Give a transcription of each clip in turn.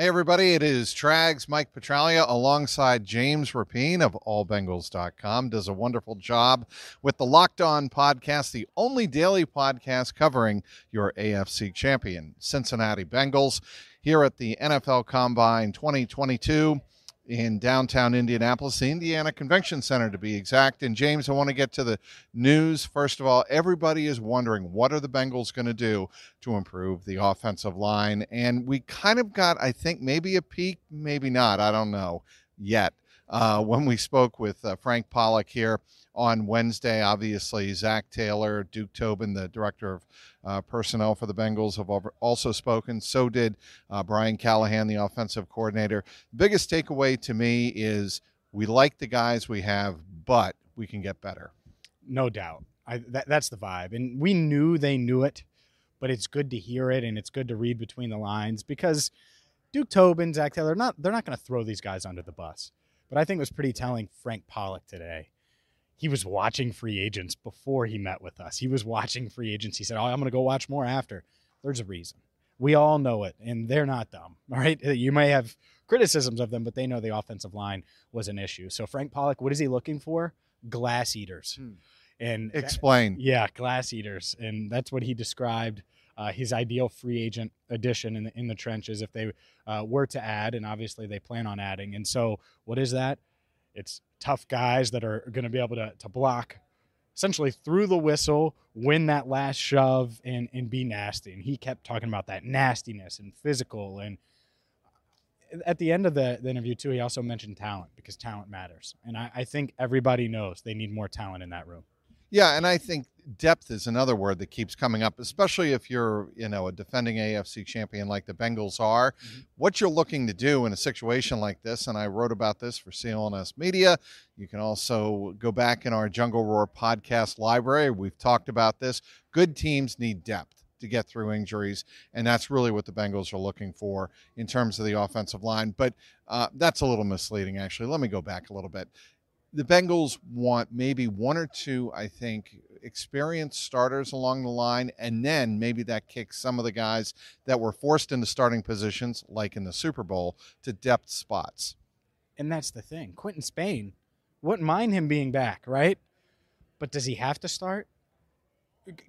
Hey, everybody, it is Trags Mike Petraglia alongside James Rapien of allbengals.com. Does a wonderful job with the Locked On podcast, the only daily podcast covering your AFC champion, Cincinnati Bengals, here at the NFL Combine 2022 in downtown Indianapolis, the Indiana Convention Center to be exact. And James, I want to get to the news. First of all, everybody is wondering what are the Bengals going to do to improve the offensive line? And we kind of got, I think, maybe a peek, maybe not. I don't know yet. Uh, when we spoke with uh, Frank Pollack here on Wednesday. Obviously, Zac Taylor, Duke Tobin, the director of uh, personnel for the Bengals, have also spoken. So did uh, Brian Callahan, the offensive coordinator. Biggest takeaway to me is we like the guys we have, but we can get better. No doubt. I, that, that's the vibe. And we knew they knew it, but it's good to hear it and it's good to read between the lines because Duke Tobin, Zac Taylor, not, they're not going to throw these guys under the bus. But I think it was pretty telling Frank Pollack today he was watching free agents before he met with us. He was watching free agents. He said, "Oh, I'm going to go watch more after." There's a reason. We all know it, and they're not dumb. All right, you may have criticisms of them, but they know the offensive line was an issue. So Frank Pollack, what is he looking for? Glass eaters. Hmm. And explain. That, yeah, glass eaters, and that's what he described. Uh, his ideal free agent addition in the, in the trenches if they uh, were to add, and obviously they plan on adding. And so, what is that? It's tough guys that are going to be able to, to block essentially through the whistle, win that last shove, and, and be nasty. And he kept talking about that nastiness and physical. And at the end of the, the interview, too, he also mentioned talent because talent matters. And I, I think everybody knows they need more talent in that room. Yeah, and I think depth is another word that keeps coming up, especially if you're, you know, a defending AFC champion like the Bengals are. Mm-hmm. What you're looking to do in a situation like this, and I wrote about this for CLNS Media. You can also go back in our Jungle Roar podcast library. We've talked about this. Good teams need depth to get through injuries, and that's really what the Bengals are looking for in terms of the offensive line. But uh, that's a little misleading, actually. Let me go back a little bit the Bengals want maybe one or two, I think, experienced starters along the line, and then maybe that kicks some of the guys that were forced into starting positions, like in the Super Bowl, to depth spots. And that's the thing. Quinton Spain wouldn't mind him being back, right? But does he have to start?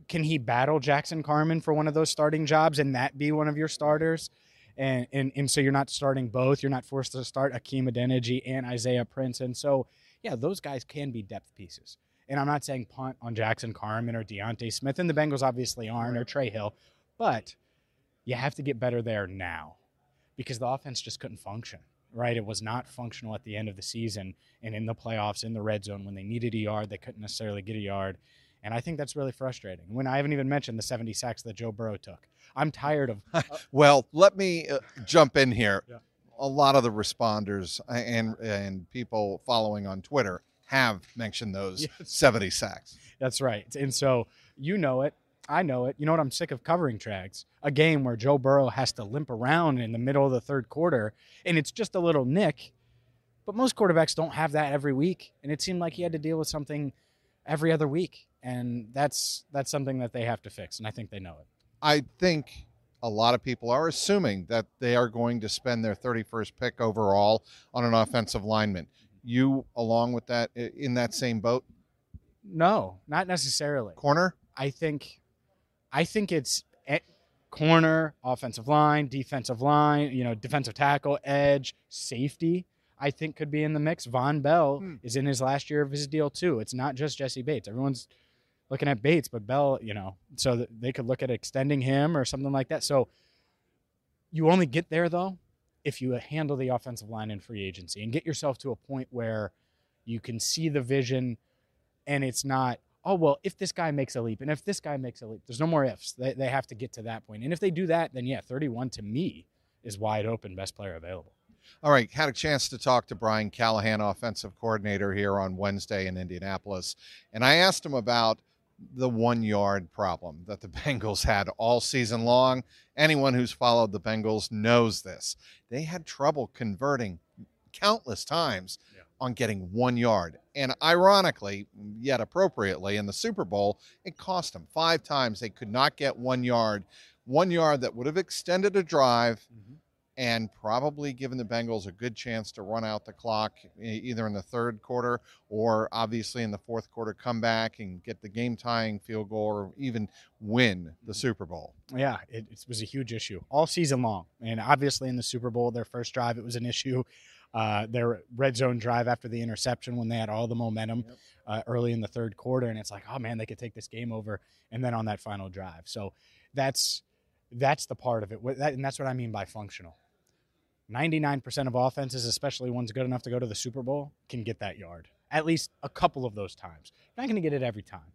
Can he battle Jackson Carman for one of those starting jobs and that be one of your starters? And, and, and so you're not starting both. You're not forced to start Hakeem Adeniji and Isaiah Prince. And so yeah, those guys can be depth pieces. And I'm not saying punt on Jackson Carman or D'Ante Smith, and the Bengals obviously aren't, or Trey Hill, but you have to get better there now because the offense just couldn't function, right? It was not functional at the end of the season and in the playoffs, in the red zone. When they needed a yard, they couldn't necessarily get a yard. And I think that's really frustrating. When I haven't even mentioned the 70 sacks that Joe Burrow took. I'm tired of. Well, let me uh, jump in here. Yeah a lot of the responders and and people following on Twitter have mentioned those yes. 70 sacks. That's right. And so you know it. I know it. You know what? I'm sick of covering Trags. A game where Joe Burrow has to limp around in the middle of the third quarter, and it's just a little nick. But most quarterbacks don't have that every week, and it seemed like he had to deal with something every other week, and that's that's something that they have to fix, and I think they know it. I think a lot of people are assuming that they are going to spend their 31st pick overall on an offensive lineman. You, along with that, in that same boat? No, not necessarily. Corner? I think, I think it's corner, offensive line, defensive line, you know, defensive tackle, edge, safety. I think could be in the mix. Vonn Bell hmm. is in his last year of his deal too. It's not just Jessie Bates. Everyone's looking at Bates, but Bell, you know, so they could look at extending him or something like that. So you only get there though if you uh, handle the offensive line in free agency and get yourself to a point where you can see the vision and it's not oh well if this guy makes a leap and if this guy makes a leap there's no more ifs. They, they have to get to that point. And if they do that then yeah 31 to me is wide open best player available. All right, had a chance to talk to Brian Callahan, offensive coordinator here on Wednesday in Indianapolis, and I asked him about the one yard problem that the Bengals had all season long. Anyone who's followed the Bengals knows this. They had trouble converting countless times yeah. on getting one yard. And ironically, yet appropriately, in the Super Bowl, it cost them five times they could not get one yard, one yard that would have extended a drive. Mm-hmm. And probably giving the Bengals a good chance to run out the clock either in the third quarter or obviously in the fourth quarter, come back and get the game tying field goal or even win the Super Bowl. Yeah, it, it was a huge issue all season long. And obviously in the Super Bowl, their first drive, it was an issue. Uh, their red zone drive after the interception when they had all the momentum Yep. uh, early in the third quarter. And it's like, oh man, they could take this game over. And then on that final drive. So that's that's the part of it. That- And that's what I mean by functional. 99% of offenses, especially ones good enough to go to the Super Bowl, can get that yard at least a couple of those times. Not going to get it every time.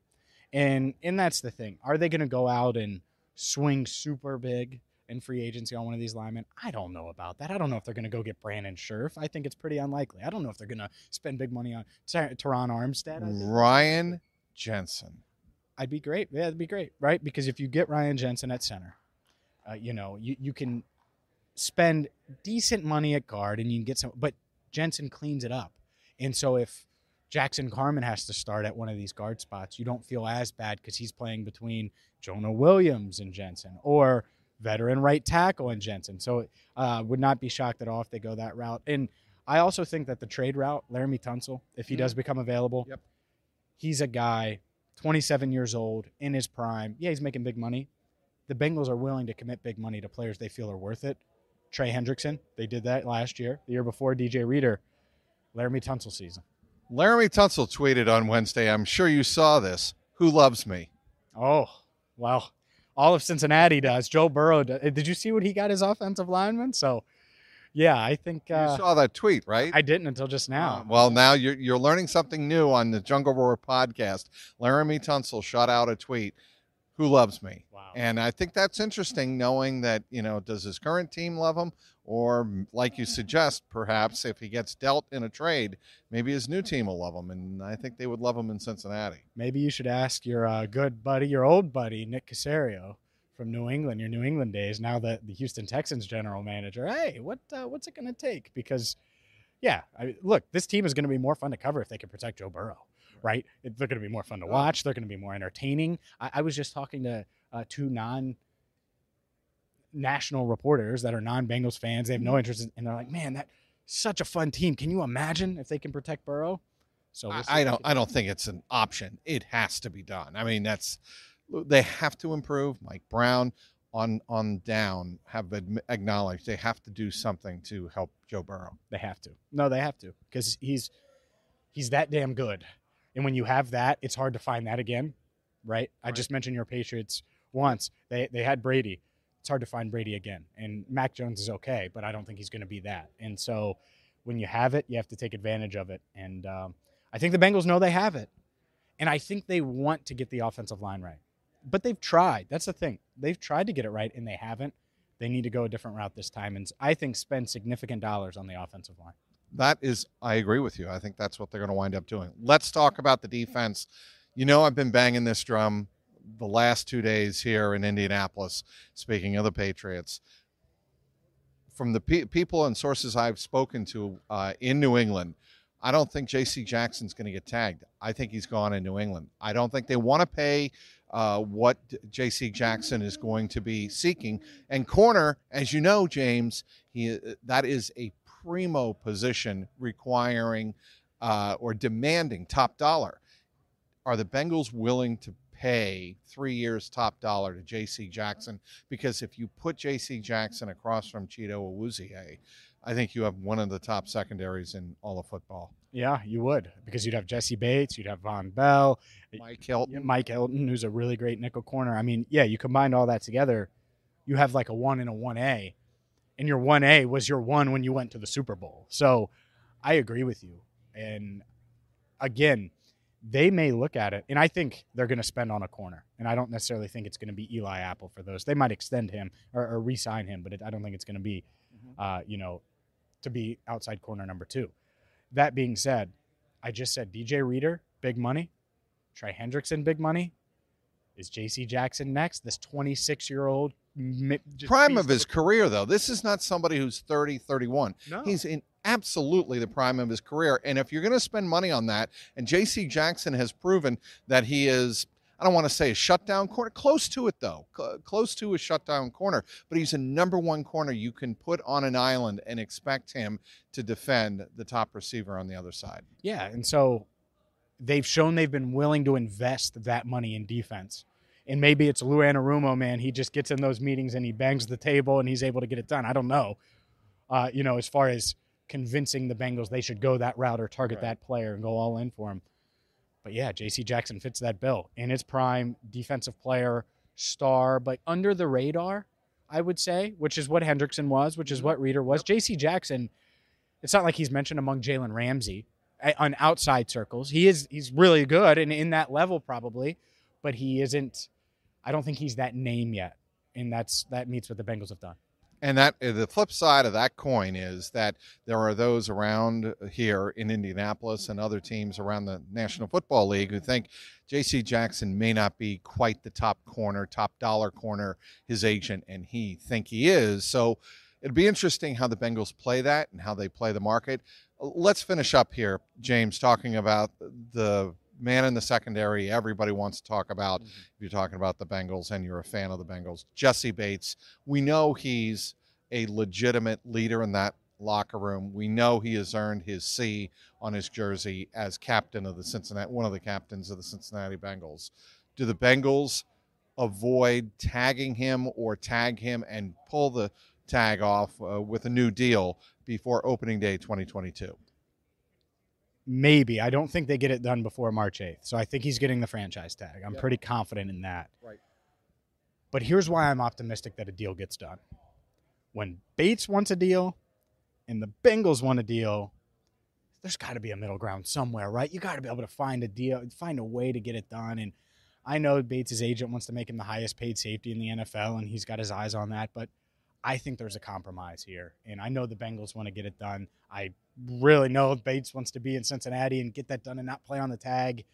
And and that's the thing. Are they going to go out and swing super big in free agency on one of these linemen? I don't know about that. I don't know if they're going to go get Brandon Scherff. I think it's pretty unlikely. I don't know if they're going to spend big money on Ter- Terron Armstead. Ryan Jensen. I'd be great. Yeah, it'd be great, right? Because if you get Ryan Jensen at center, uh, you know, you, you can spend decent money at guard and you can get some, but Jensen cleans it up. And so if Jackson Carman has to start at one of these guard spots, you don't feel as bad because he's playing between Jonah Williams and Jensen or veteran right tackle and Jensen. So uh, would not be shocked at all if they go that route. And I also think that the trade route, Laremy Tunsil, if he Mhm. does become available, Yep. he's a guy 27 years old in his prime. Yeah, he's making big money. The Bengals are willing to commit big money to players they feel are worth it. Trey Hendrickson, they did that last year. The year before, DJ Reader, Laremy Tunsil season. Laremy Tunsil tweeted on Wednesday, I'm sure you saw this. Who loves me? Oh, well, all of Cincinnati does. Joe Burrow, does. did you see what he got his offensive lineman? So, yeah, I think you uh, saw that tweet, right? I didn't until just Uh, now. well, now you're, you're learning something new on the Jungle Roar podcast. Laremy Tunsil shot out a tweet. Who loves me? wow. And I think that's interesting, knowing that you know, does his current team love him, or like you suggest, perhaps if he gets dealt in a trade, maybe his new team will love him, and I think they would love him in Cincinnati. Maybe you should ask your uh, good buddy, your old buddy, Nick Caserio from New England, your New England days, now that the Houston Texans general manager. Hey, what uh, what's it going to take? Because, yeah, I, look, this team is going to be more fun to cover if they can protect Joe Burrow, right? It- They're going to be more fun to watch. They're going to be more entertaining. I, I was just talking to uh, two non national reporters that are non Bengals fans. They have no interest in, and they're like, man, that such a fun team. Can you imagine if they can protect Burrow? So we'll I, I don't. I don't think it's an option. It has to be done. I mean, that's they have to improve. Mike Brown on on down have acknowledged they have to do something to help Joe Burrow. They have to. No, they have to because he's he's that damn good. And when you have that, it's hard to find that again, right? I just mentioned your Patriots once. They they had Brady. It's hard to find Brady again. And Mac Jones is okay, but I don't think he's going to be that. And so when you have it, you have to take advantage of it. And um, I think the Bengals know they have it. And I think they want to get the offensive line right. But they've tried. That's the thing. They've tried to get it right and they haven't. They need to go a different route this time and I think spend significant dollars on the offensive line. That is, I agree with you. I think that's what they're going to wind up doing. Let's talk about the defense. You know, I've been banging this drum the last two days here in Indianapolis. Speaking of the Patriots, from the pe- people and sources I've spoken to uh, in New England, I don't think J.C. Jackson's going to get tagged. I think he's gone in New England. I don't think they want to pay uh, what J.C. Jackson is going to be seeking. And corner, as you know, James, he that is a primo position requiring uh, or demanding top dollar. Are the Bengals willing to pay three years top dollar to J.C. Jackson? Because if you put J.C. Jackson across from Chido Awuzie, I think you have one of the top secondaries in all of football. Yeah, you would because you'd have Jessie Bates, you'd have Vonn Bell, Mike Hilton. Mike Hilton, who's a really great nickel corner. I mean, yeah, you combine all that together, you have like a one and a one A, and your one A was your one when you went to the Super Bowl. So I agree with you. And again, they may look at it, and I think they're going to spend on a corner. And I don't necessarily think it's going to be Eli Apple for those. They might extend him or, or re-sign him, but it, I don't think it's going to be, uh, you know, to be outside corner number two. That being said, I just said DJ Reader, big money. Trey Hendrickson, big money. Is J.C. Jackson next? This 26 year old prime of his career, though. This is not somebody who's 30, 31. No. He's in absolutely the prime of his career. And if you're going to spend money on that, and J.C. Jackson has proven that he is, I don't want to say a shutdown corner, close to it though, close to a shutdown corner. But he's a number one corner you can put on an island and expect him to defend the top receiver on the other side. Yeah, and so they've shown they've been willing to invest that money in defense. And maybe it's Lou Anarumo, man. He just gets in those meetings and he bangs the table and he's able to get it done. I don't know. Uh, you know, as far as convincing the Bengals they should go that route or target Right. that player and go all in for him. But yeah, J.C. Jackson fits that bill. In his prime, defensive player, star, but under the radar, I would say, which is what Hendrickson was, which is what Reader was. J.C. Jackson, it's not like he's mentioned among Jalen Ramsey on outside circles. He is he's really good and in that level probably, but he isn't. I don't think he's that name yet, and that's that meets what the Bengals have done. And that uh, the flip side of that coin is that there are those around here in Indianapolis and other teams around the National Football League who think J.C. Jackson may not be quite the top corner, top dollar corner his agent and he think he is. So it'd be interesting how the Bengals play that and how they play the market. Let's finish up here, James, talking about the man in the secondary everybody wants to talk about if you're talking about the Bengals and you're a fan of the Bengals. Jessie Bates, we know he's a legitimate leader in that locker room. We know he has earned his C on his jersey as captain of the Cincinnati, one of the captains of the Cincinnati Bengals. Do the Bengals avoid tagging him or tag him and pull the tag off uh, with a new deal before opening day 2022? Maybe I don't think they get it done before March eighth, so I think he's getting the franchise tag. I'm Yep. pretty confident in that. Right. But here's why I'm optimistic that a deal gets done. When Bates wants a deal, and the Bengals want a deal, there's got to be a middle ground somewhere, right? You got to be able to find a deal, find a way to get it done. And I know Bates' agent wants to make him the highest paid safety in the NFL, and he's got his eyes on that. But I think there's a compromise here, and I know the Bengals want to get it done. I really know Bates wants to be in Cincinnati and get that done and not play on the tag.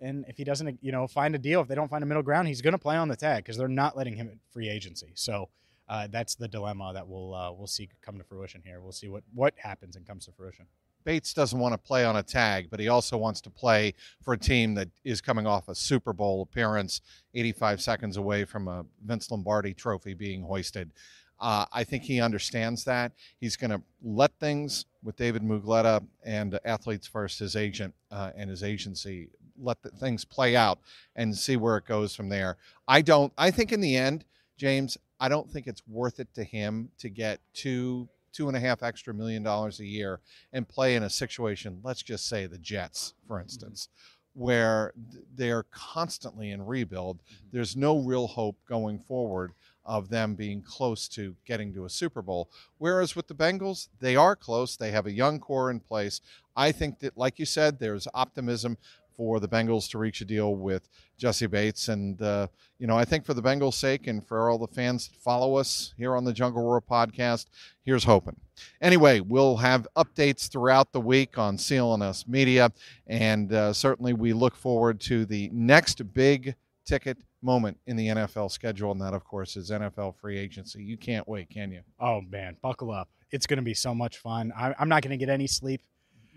And if he doesn't, you know, find a deal, if they don't find a middle ground, he's going to play on the tag because they're not letting him at free agency. So uh, that's the dilemma that we'll uh, we'll see come to fruition here. We'll see what what happens and comes to fruition. Bates doesn't want to play on a tag, but he also wants to play for a team that is coming off a Super Bowl appearance, 85 seconds away from a Vince Lombardi trophy being hoisted. Uh, I think he understands that. He's going to let things with David Mulugheta and Athletes First, his agent uh, and his agency, let the things play out and see where it goes from there. I don't. I think in the end, James, I don't think it's worth it to him to get two two and a half extra million dollars a year and play in a situation, let's just say the Jets, for mm-hmm. instance, where they're constantly in rebuild. Mm-hmm. There's no real hope going forward of them being close to getting to a Super Bowl. Whereas with the Bengals, they are close. They have a young core in place. I think that, like you said, there's optimism for the Bengals to reach a deal with Jessie Bates. And, uh, you know, I think for the Bengals' sake and for all the fans that follow us here on the Jungle Roar podcast, here's hoping. Anyway, we'll have updates throughout the week on CLNS Media. And uh, certainly we look forward to the next big ticket moment in the NFL schedule. And that, of course, is NFL free agency. You can't wait, can you? Oh man, buckle up! It's going to be so much fun. I'm not going to get any sleep.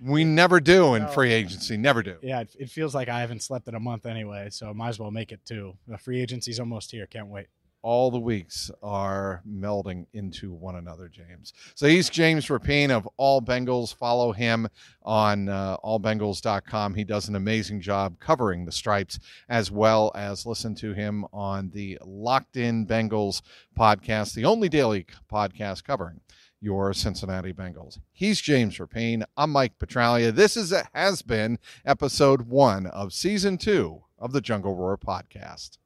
We never do in free agency, never do. Yeah, it, it feels like I haven't slept in a month anyway, so might as well make it too. The free agency's almost here. Can't wait. all the weeks are melding into one another, James. So he's James Rapien of All Bengals. Follow him on uh, allbengals.com. He does an amazing job covering the stripes as well as listen to him on the Locked In Bengals podcast, the only daily podcast covering your Cincinnati Bengals. He's James Rapien. I'm Mike Petraglia. This is has been episode one of season two of the Jungle Roar podcast.